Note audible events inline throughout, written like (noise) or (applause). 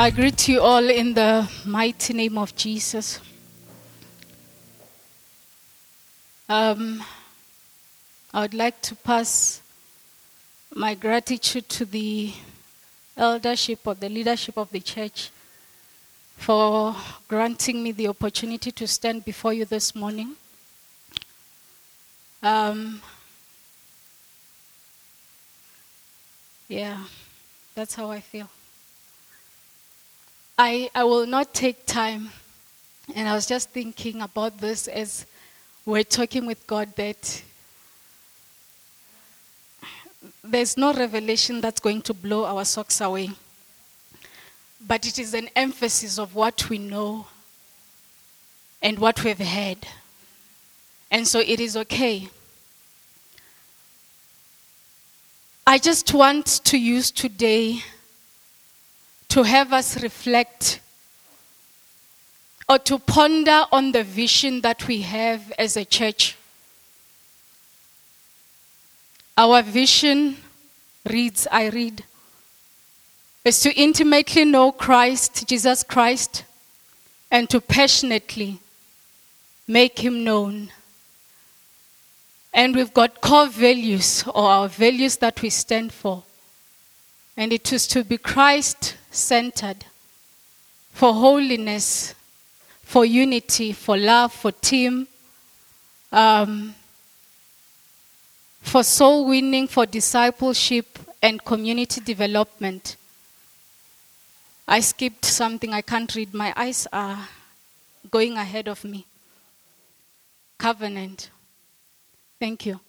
I greet you all in the mighty name of Jesus. Um, I would like to pass my gratitude to the eldership or the leadership of the church for granting me the opportunity to stand before you this morning. Um, yeah, that's how I feel. I, I will not take time, and I was just thinking about this as we're talking with God that there's no revelation that's going to blow our socks away. But it is an emphasis of what we know and what we've heard. And so it is okay. I just want to use today to have us reflect or to ponder on the vision that we have as a church. Our vision reads, I read, is to intimately know Christ, Jesus Christ, and to passionately make him known. And we've got core values or our values that we stand for. And it is to be Christ centered, for holiness, for unity, for love, for team, um, for soul winning, for discipleship, and community development. I skipped something I can't read. My eyes are going ahead of me. Covenant. Thank you.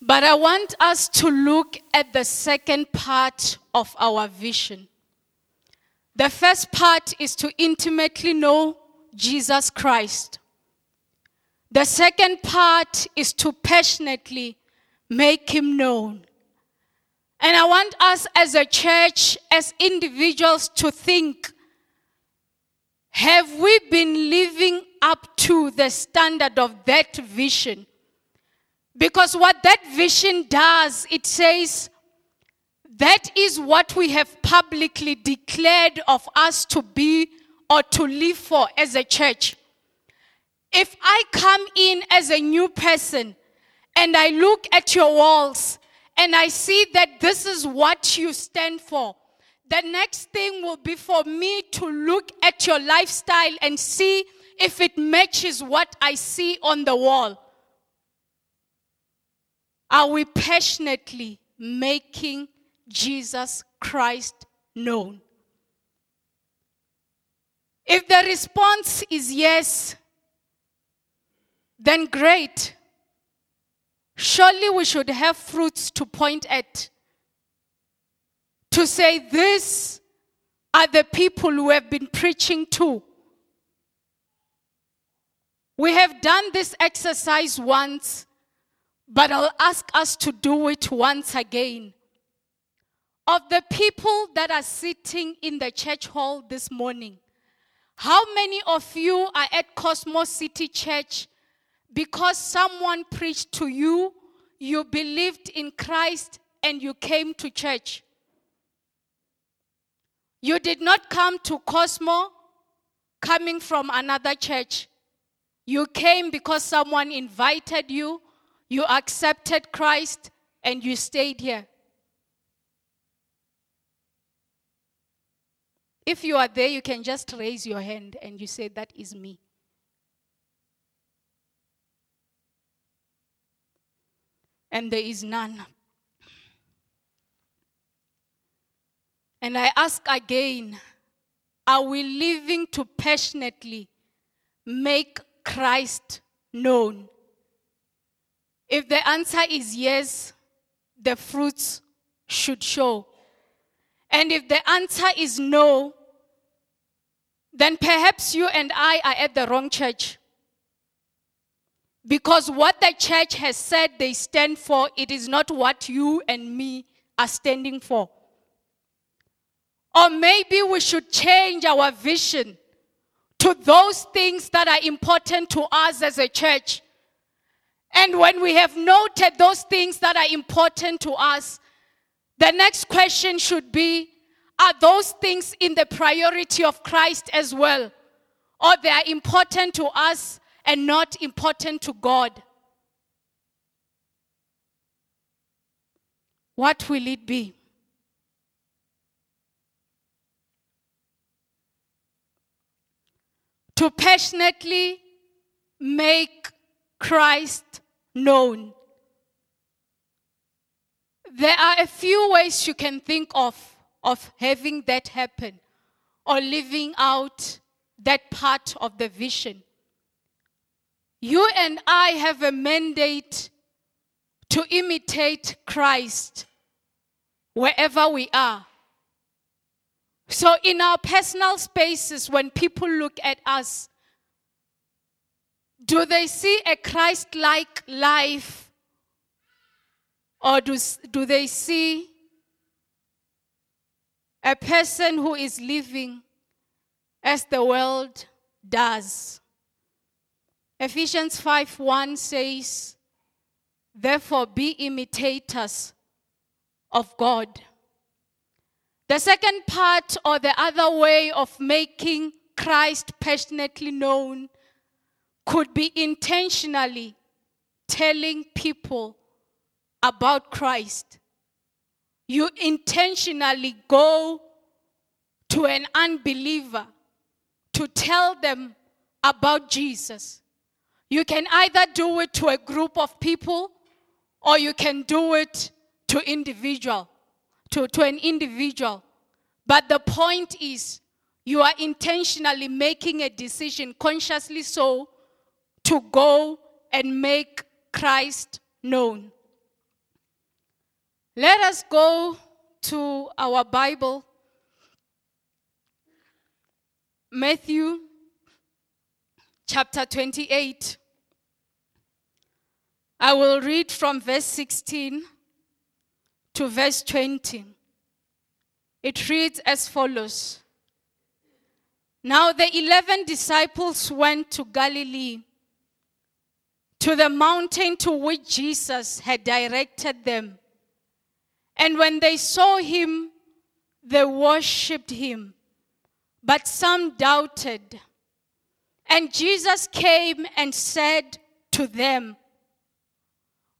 But I want us to look at the second part of our vision. The first part is to intimately know Jesus Christ. The second part is to passionately make him known. And I want us as a church, as individuals, to think have we been living up to the standard of that vision? Because what that vision does, it says, that is what we have publicly declared of us to be or to live for as a church. If I come in as a new person and I look at your walls and I see that this is what you stand for, the next thing will be for me to look at your lifestyle and see if it matches what I see on the wall. Are we passionately making Jesus Christ known? If the response is yes, then great. Surely we should have fruits to point at. To say, these are the people who have been preaching to. We have done this exercise once, but I'll ask us to do it once again. Of the people that are sitting in the church hall this morning, how many of you are at Cosmos City Church because someone preached to you, you believed in Christ, and you came to church. You did not come to Cosmo coming from another church. You came because someone invited you, you accepted Christ, and you stayed here. If you are there, you can just raise your hand and you say, That is me. and there is none. And I ask again are we living to passionately make Christ known? If the answer is yes, the fruits should show. And if the answer is no, then perhaps you and I are at the wrong church. Because what the church has said they stand for, it is not what you and me are standing for. Or maybe we should change our vision to those things that are important to us as a church. And when we have noted those things that are important to us, the next question should be are those things in the priority of Christ as well? Or they are important to us and not important to God? What will it be? To passionately make Christ known. There are a few ways you can think of of having that happen or living out that part of the vision. You and I have a mandate to imitate Christ wherever we are. So, in our personal spaces, when people look at us, do they see a Christ like life? Or do, do they see a person who is living as the world does? Ephesians 5 1 says, Therefore, be imitators of God. The second part, or the other way of making Christ passionately known, could be intentionally telling people about Christ. You intentionally go to an unbeliever to tell them about Jesus. You can either do it to a group of people or you can do it to individual to, to an individual but the point is you are intentionally making a decision consciously so to go and make Christ known let us go to our bible Matthew chapter 28 I will read from verse 16 to verse 20. It reads as follows Now the eleven disciples went to Galilee, to the mountain to which Jesus had directed them. And when they saw him, they worshipped him, but some doubted. And Jesus came and said to them,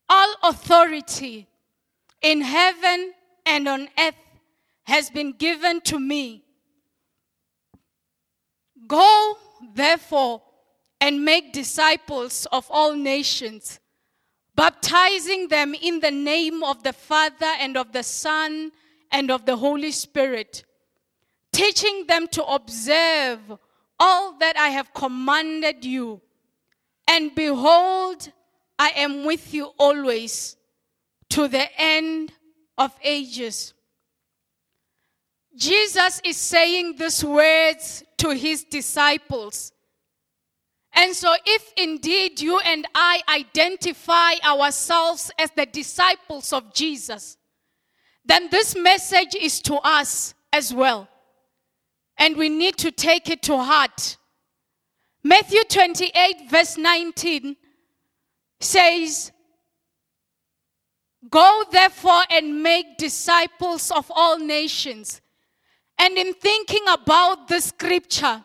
all authority in heaven and on earth has been given to me. Go, therefore, and make disciples of all nations, baptizing them in the name of the Father and of the Son and of the Holy Spirit, teaching them to observe all that I have commanded you. And behold, I am with you always to the end of ages. Jesus is saying these words to his disciples. And so, if indeed you and I identify ourselves as the disciples of Jesus, then this message is to us as well. And we need to take it to heart. Matthew 28, verse 19 says, Go therefore and make disciples of all nations. And in thinking about the scripture,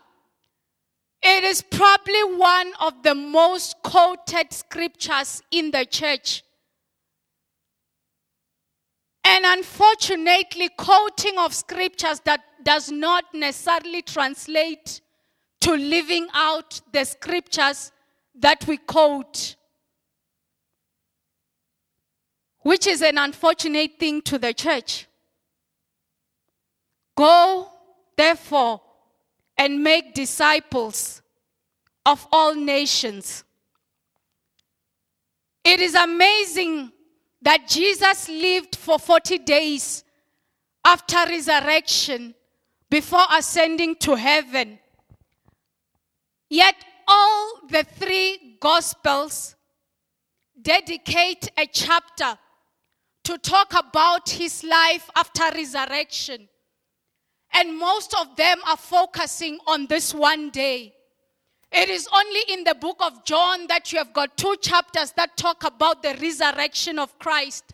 it is probably one of the most quoted scriptures in the church. And unfortunately, quoting of scriptures that does not necessarily translate to living out the scriptures that we quote which is an unfortunate thing to the church. Go, therefore, and make disciples of all nations. It is amazing that Jesus lived for 40 days after resurrection before ascending to heaven. Yet all the three gospels dedicate a chapter to talk about his life after resurrection. And most of them are focusing on this one day. It is only in the book of John that you have got two chapters that talk about the resurrection of Christ.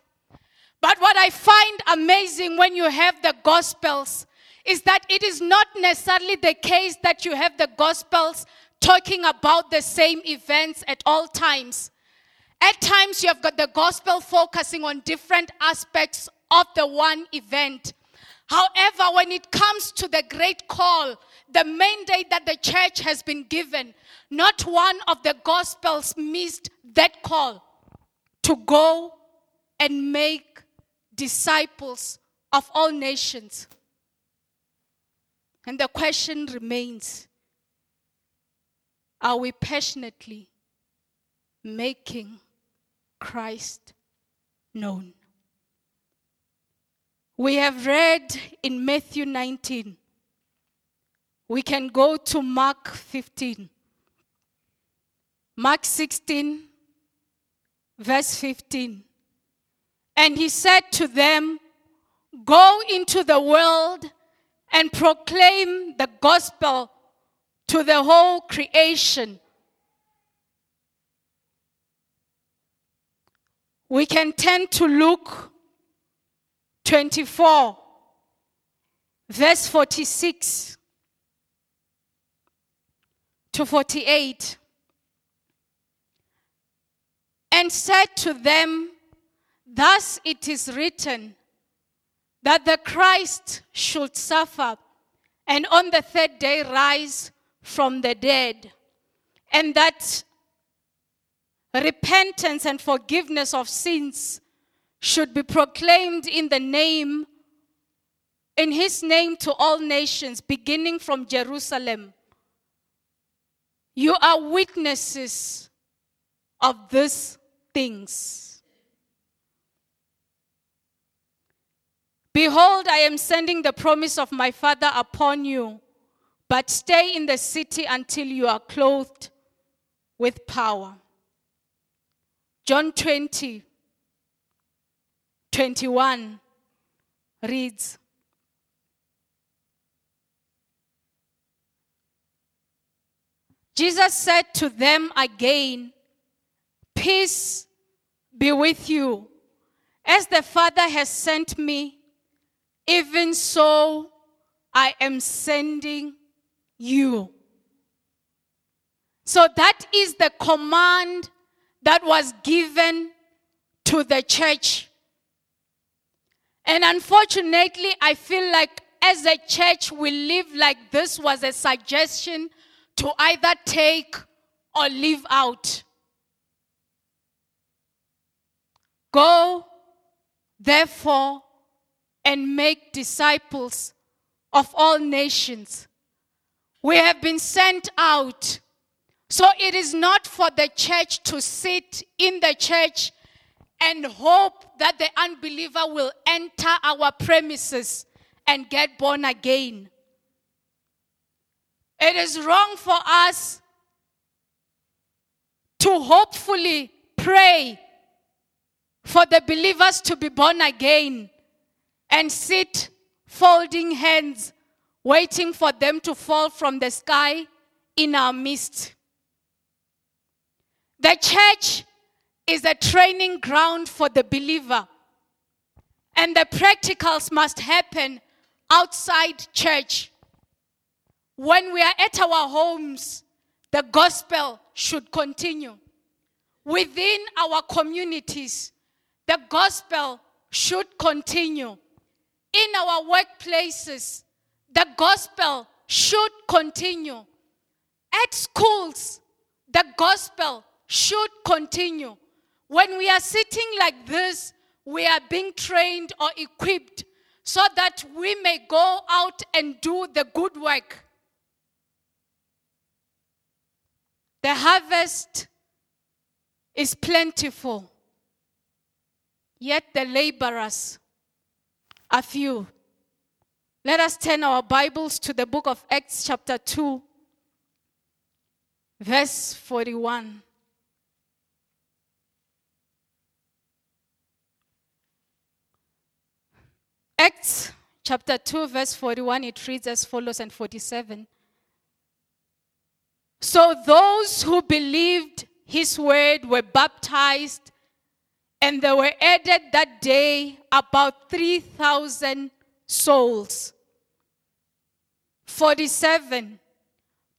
But what I find amazing when you have the Gospels is that it is not necessarily the case that you have the Gospels talking about the same events at all times. At times, you have got the Gospel focusing on different aspects of the one event. However, when it comes to the great call, the mandate that the church has been given, not one of the Gospels missed that call to go and make disciples of all nations. And the question remains are we passionately making Christ known? We have read in Matthew 19. We can go to Mark 15. Mark 16, verse 15. And he said to them, Go into the world and proclaim the gospel to the whole creation. We can tend to Luke 24, verse 46 to 48. And said to them, Thus it is written that the Christ should suffer and on the third day rise from the dead, and that repentance and forgiveness of sins should be proclaimed in the name in his name to all nations beginning from Jerusalem. You are witnesses of these things. Behold i am sending the promise of my father upon you but stay in the city until you are clothed with power. John 20 21 reads Jesus said to them again, Peace be with you. As the Father has sent me, even so I am sending you. So that is the command that was given to the church and unfortunately, I feel like as a church, we live like this was a suggestion to either take or leave out. Go, therefore, and make disciples of all nations. We have been sent out. So it is not for the church to sit in the church and hope that the unbeliever will enter our premises and get born again. It is wrong for us to hopefully pray for the believers to be born again and sit folding hands, waiting for them to fall from the sky in our midst. The church is a training ground for the believer. And the practicals must happen outside church. When we are at our homes, the gospel should continue. Within our communities, the gospel should continue. In our workplaces, the gospel should continue. At schools, the gospel should continue. When we are sitting like this, we are being trained or equipped so that we may go out and do the good work. The harvest is plentiful, yet the laborers are few. Let us turn our Bibles to the book of Acts, chapter 2, verse 41. Acts chapter 2, verse 41, it reads as follows and 47. So those who believed his word were baptized, and there were added that day about 3,000 souls. 47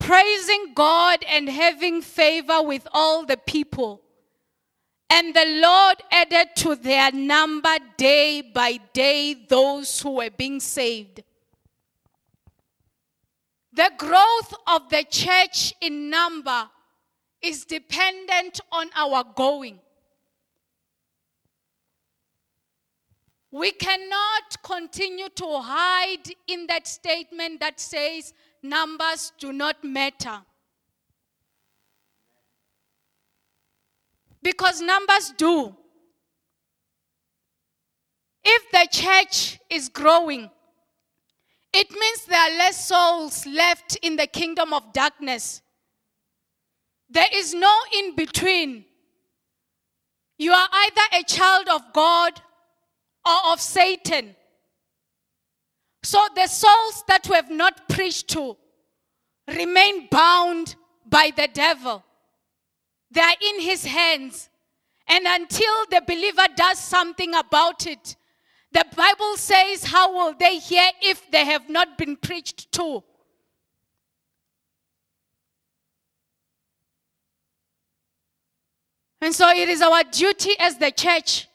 praising God and having favor with all the people. And the Lord added to their number day by day those who were being saved. The growth of the church in number is dependent on our going. We cannot continue to hide in that statement that says numbers do not matter. Because numbers do. If the church is growing, it means there are less souls left in the kingdom of darkness. There is no in between. You are either a child of God or of Satan. So the souls that we have not preached to remain bound by the devil. They are in his hands. And until the believer does something about it, the Bible says, How will they hear if they have not been preached to? And so it is our duty as the church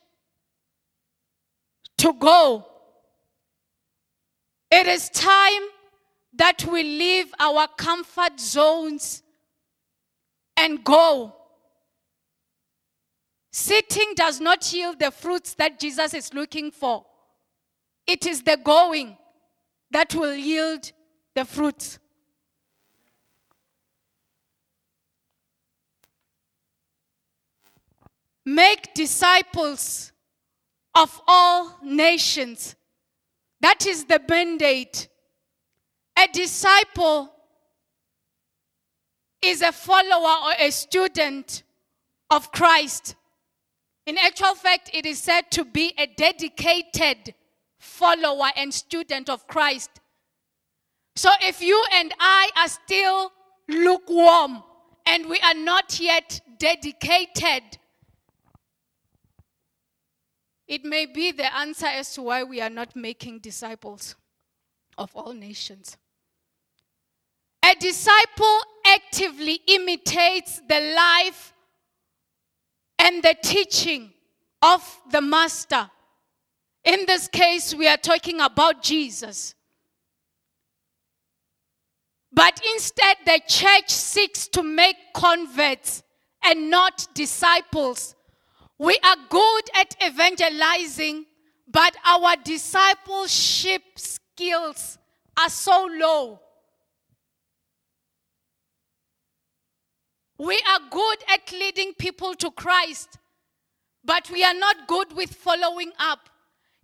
to go. It is time that we leave our comfort zones and go. Sitting does not yield the fruits that Jesus is looking for. It is the going that will yield the fruits. Make disciples of all nations. That is the mandate. A disciple is a follower or a student of Christ. In actual fact, it is said to be a dedicated follower and student of Christ. So if you and I are still lukewarm and we are not yet dedicated it may be the answer as to why we are not making disciples of all nations. A disciple actively imitates the life and the teaching of the master. In this case, we are talking about Jesus. But instead, the church seeks to make converts and not disciples we are good at evangelizing, but our discipleship skills are so low. We are good at leading people to Christ, but we are not good with following up.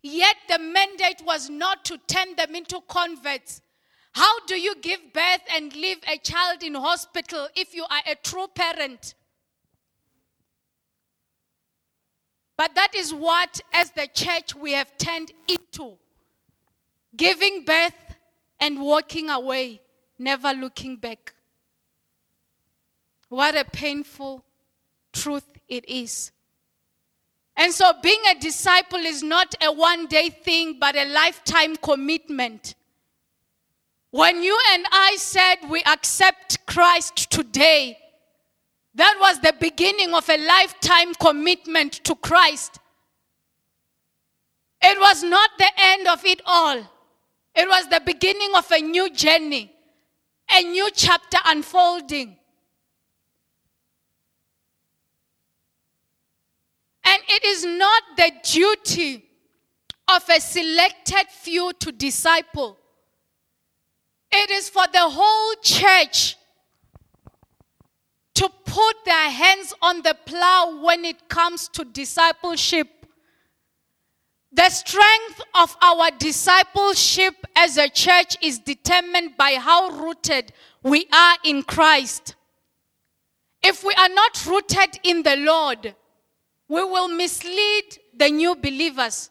Yet the mandate was not to turn them into converts. How do you give birth and leave a child in hospital if you are a true parent? But that is what, as the church, we have turned into giving birth and walking away, never looking back. What a painful truth it is. And so, being a disciple is not a one day thing, but a lifetime commitment. When you and I said we accept Christ today, that was the beginning of a lifetime commitment to Christ. It was not the end of it all. It was the beginning of a new journey, a new chapter unfolding. And it is not the duty of a selected few to disciple, it is for the whole church to put their hands on the plow when it comes to discipleship. The strength of our discipleship as a church is determined by how rooted we are in Christ. If we are not rooted in the Lord, we will mislead the new believers.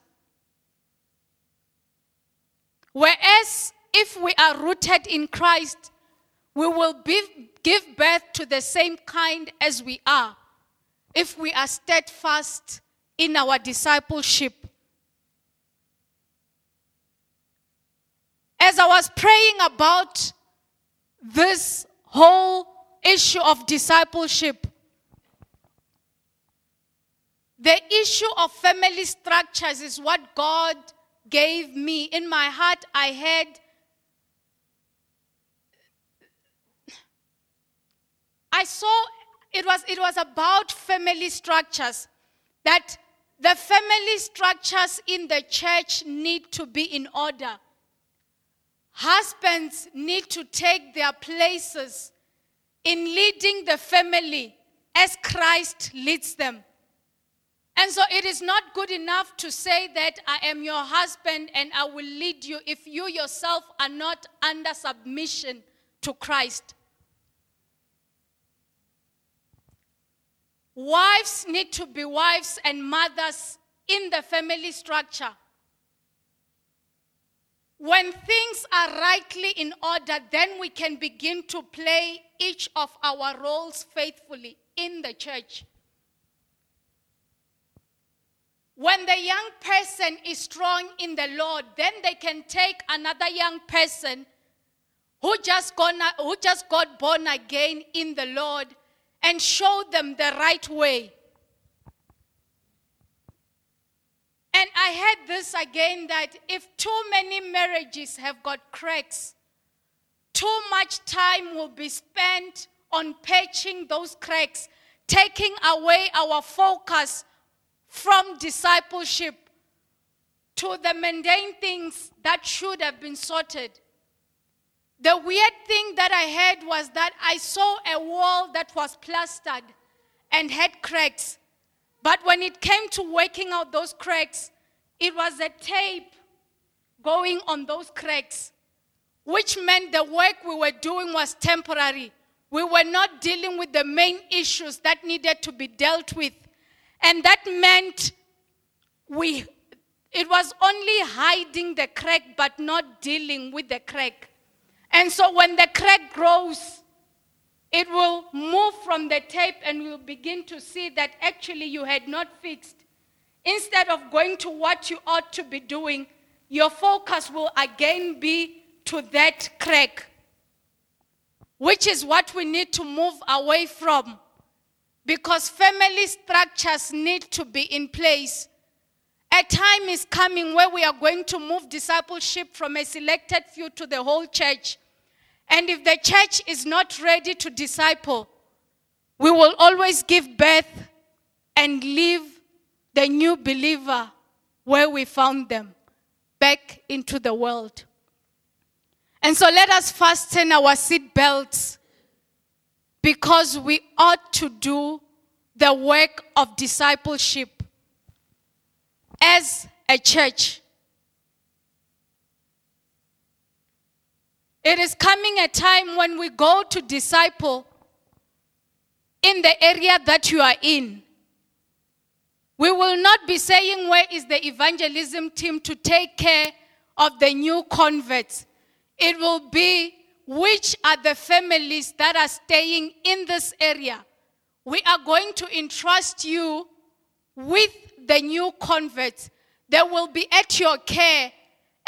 Whereas if we are rooted in Christ, we will be, give birth to the same kind as we are if we are steadfast in our discipleship. As I was praying about this whole issue of discipleship. The issue of family structures is what God gave me. In my heart, I had I saw it was it was about family structures that the family structures in the church need to be in order. Husbands need to take their places in leading the family as Christ leads them. And so it is not good enough to say that I am your husband and I will lead you if you yourself are not under submission to Christ. Wives need to be wives and mothers in the family structure. When things are rightly in order, then we can begin to play each of our roles faithfully in the church. When the young person is strong in the Lord, then they can take another young person who just, gonna, who just got born again in the Lord and show them the right way. And I heard this again that if too many marriages have got cracks, too much time will be spent on patching those cracks, taking away our focus from discipleship to the mundane things that should have been sorted. The weird thing that I heard was that I saw a wall that was plastered and had cracks. But when it came to working out those cracks, it was a tape going on those cracks, which meant the work we were doing was temporary. We were not dealing with the main issues that needed to be dealt with. And that meant we, it was only hiding the crack but not dealing with the crack. And so when the crack grows, it will move from the tape and you'll begin to see that actually you had not fixed. Instead of going to what you ought to be doing, your focus will again be to that crack, which is what we need to move away from. Because family structures need to be in place. A time is coming where we are going to move discipleship from a selected few to the whole church. And if the church is not ready to disciple, we will always give birth and leave the new believer where we found them back into the world. And so let us fasten our seat belts because we ought to do the work of discipleship as a church. It is coming a time when we go to disciple in the area that you are in. We will not be saying, Where is the evangelism team to take care of the new converts? It will be, Which are the families that are staying in this area? We are going to entrust you with the new converts. They will be at your care,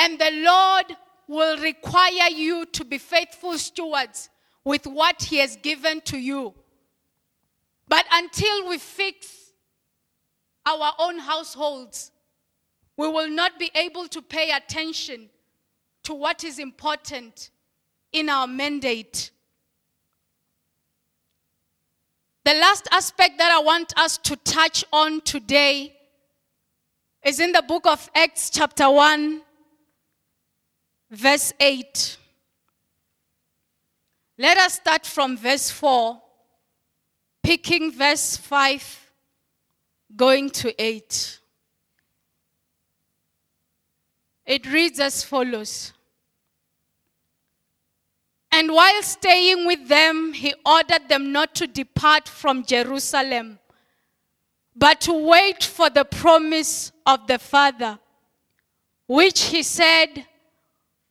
and the Lord will require you to be faithful stewards with what He has given to you. But until we fix our own households, we will not be able to pay attention to what is important in our mandate. The last aspect that I want us to touch on today is in the book of Acts, chapter 1, verse 8. Let us start from verse 4, picking verse 5 going to 8. It reads as follows And while staying with them, he ordered them not to depart from Jerusalem, but to wait for the promise of the Father, which he said,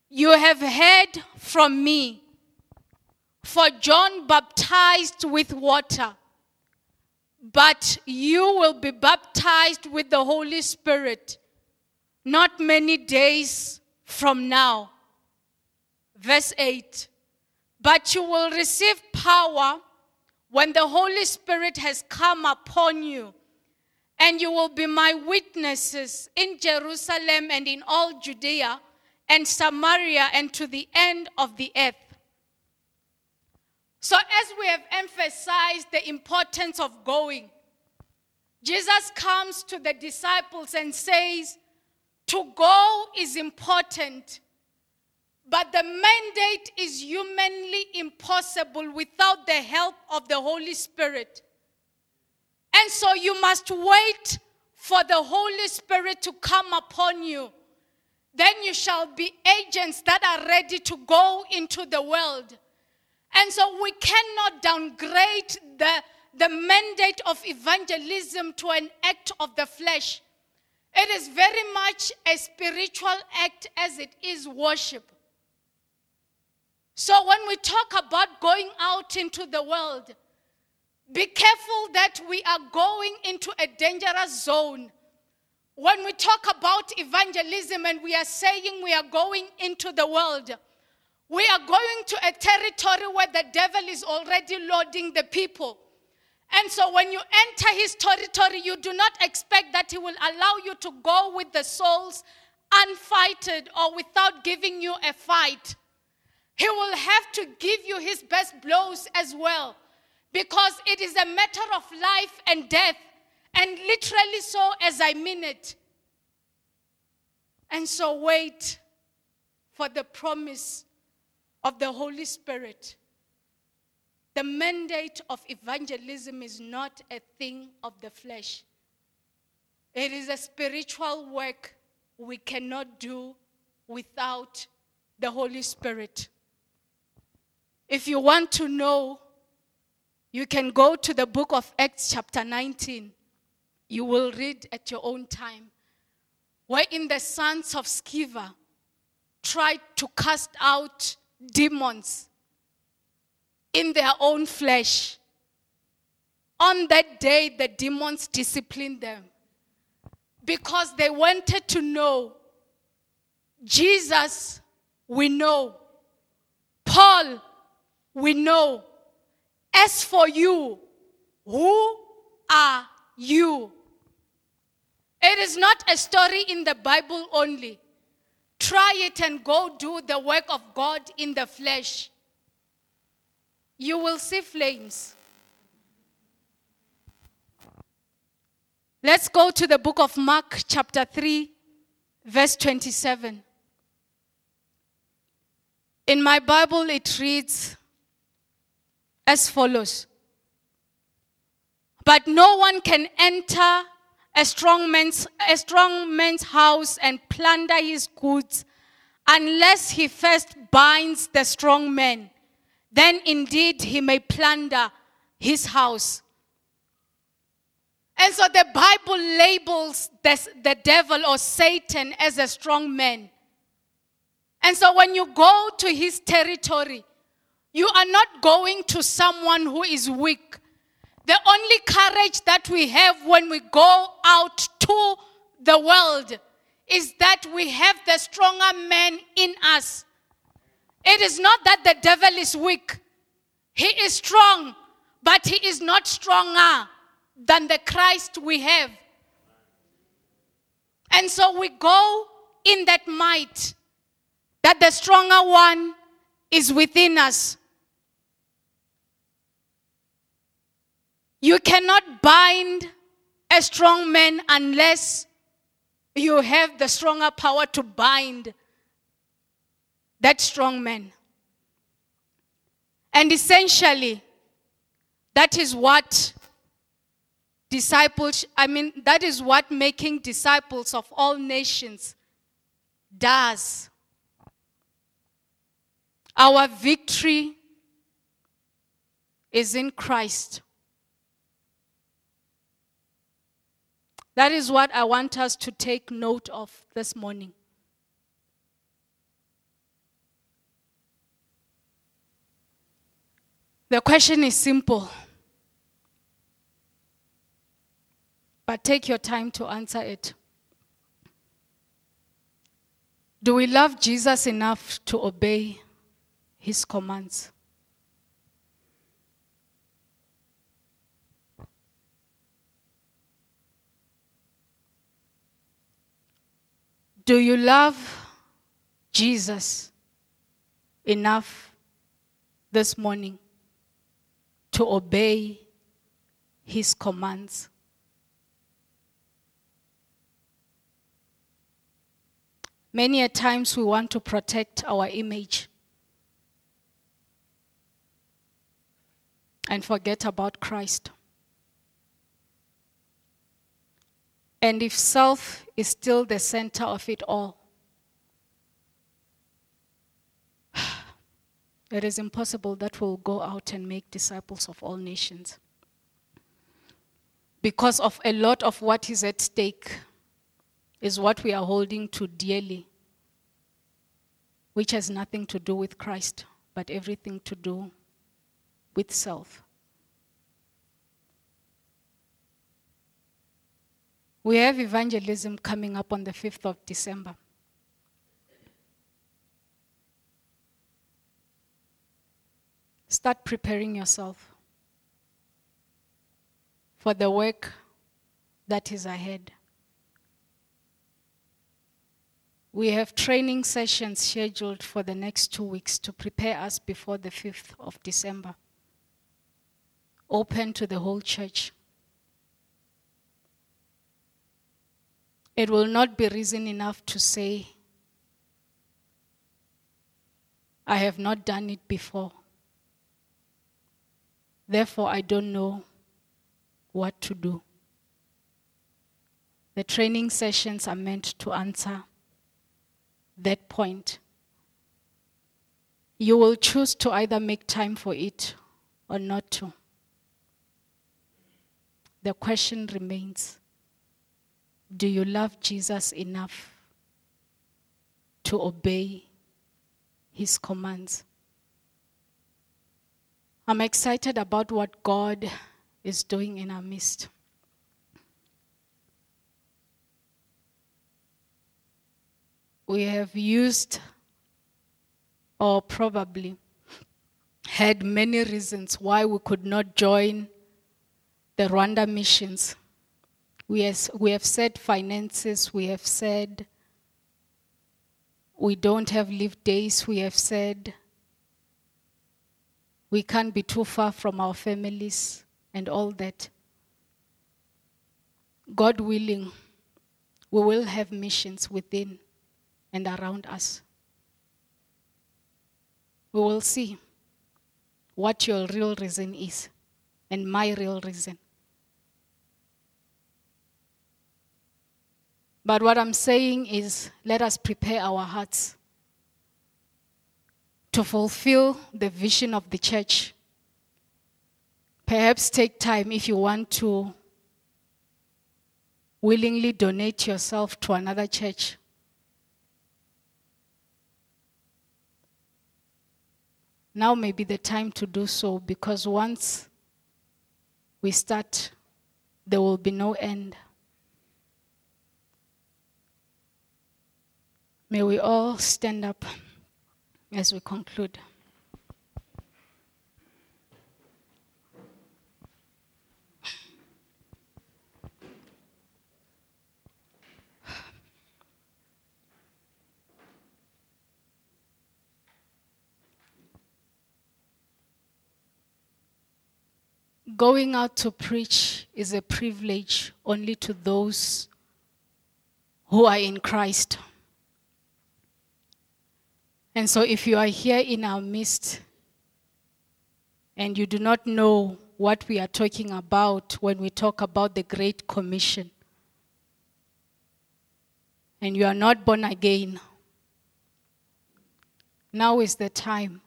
You have heard from me. For John baptized with water but you will be baptized with the Holy Spirit not many days from now. Verse 8 But you will receive power when the Holy Spirit has come upon you, and you will be my witnesses in Jerusalem and in all Judea and Samaria and to the end of the earth. So, as we have emphasized the importance of going, Jesus comes to the disciples and says, To go is important, but the mandate is humanly impossible without the help of the Holy Spirit. And so you must wait for the Holy Spirit to come upon you. Then you shall be agents that are ready to go into the world. And so we cannot downgrade the, the mandate of evangelism to an act of the flesh. It is very much a spiritual act as it is worship. So when we talk about going out into the world, be careful that we are going into a dangerous zone. When we talk about evangelism and we are saying we are going into the world, we are going to a territory where the devil is already loading the people. And so when you enter his territory, you do not expect that he will allow you to go with the souls unfighted or without giving you a fight. He will have to give you his best blows as well because it is a matter of life and death, and literally so as I mean it. And so wait for the promise of the Holy Spirit. The mandate of evangelism is not a thing of the flesh. It is a spiritual work we cannot do without the Holy Spirit. If you want to know, you can go to the book of Acts, chapter 19. You will read at your own time. Wherein the sons of Sceva tried to cast out demons in their own flesh. On that day, the demons disciplined them because they wanted to know Jesus, we know. Paul, we know. As for you, who are you? It is not a story in the Bible only. Try it and go do the work of God in the flesh. You will see flames. Let's go to the book of Mark, chapter 3, verse 27. In my Bible, it reads as follows But no one can enter a strong man's, a strong man's house and plunder his goods unless he first binds the strong man. Then indeed he may plunder his house. And so the Bible labels this, the devil or Satan as a strong man. And so when you go to his territory, you are not going to someone who is weak. The only courage that we have when we go out to the world is that we have the stronger man in us. It is not that the devil is weak, he is strong, but he is not stronger than the Christ we have. And so we go in that might that the stronger one is within us. You cannot bind a strong man unless you have the stronger power to bind that strong man. And essentially, that is what disciples, I mean, that is what making disciples of all nations does. Our victory is in Christ. That is what I want us to take note of this morning. The question is simple, but take your time to answer it. Do we love Jesus enough to obey his commands? Do you love Jesus enough this morning to obey his commands? Many a times we want to protect our image and forget about Christ. And if self is still the center of it all, (sighs) it is impossible that we'll go out and make disciples of all nations. Because of a lot of what is at stake is what we are holding to dearly, which has nothing to do with Christ, but everything to do with self. We have evangelism coming up on the 5th of December. Start preparing yourself for the work that is ahead. We have training sessions scheduled for the next two weeks to prepare us before the 5th of December open to the whole church. It will not be reason enough to say, I have not done it before. Therefore, I don't know what to do. The training sessions are meant to answer that point. You will choose to either make time for it or not to the question remains do you love Jesus enough to obey his commands? I'm excited about what God is doing in our midst. We have used, or probably had many reasons why we could not join the Rwanda missions. We, has, we have said finances, we have said we don't have leave days, we have said we can't be too far from our families and all that. God willing, we will have missions within and around us. We will see what your real reason is and my real reason. But what I'm saying is let us prepare our hearts to fulfill the vision of the church. Perhaps take time if you want to willingly donate yourself to another church. Now may be the time to do so because once we start, there will be no end. May we all stand up as we conclude. Going out to preach is a privilege only to those who are in Christ. And so, if you are here in our midst and you do not know what we are talking about when we talk about the Great Commission, and you are not born again, now is the time.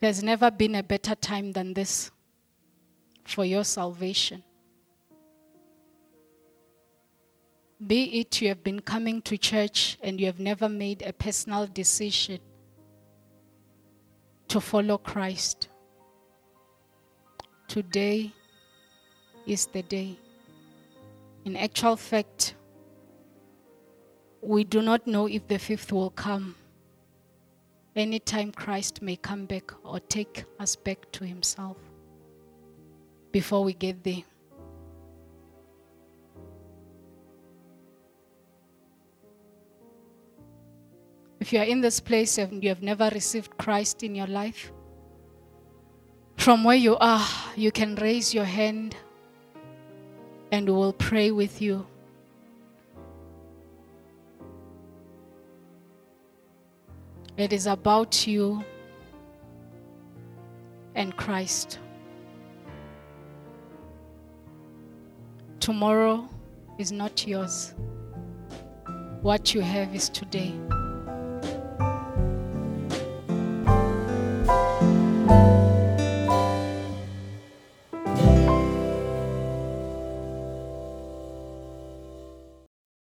There's never been a better time than this for your salvation. Be it you have been coming to church and you have never made a personal decision to follow Christ. Today is the day. In actual fact, we do not know if the fifth will come. Anytime Christ may come back or take us back to Himself before we get there. If you are in this place and you have never received Christ in your life, from where you are, you can raise your hand and we will pray with you. It is about you and Christ. Tomorrow is not yours. What you have is today.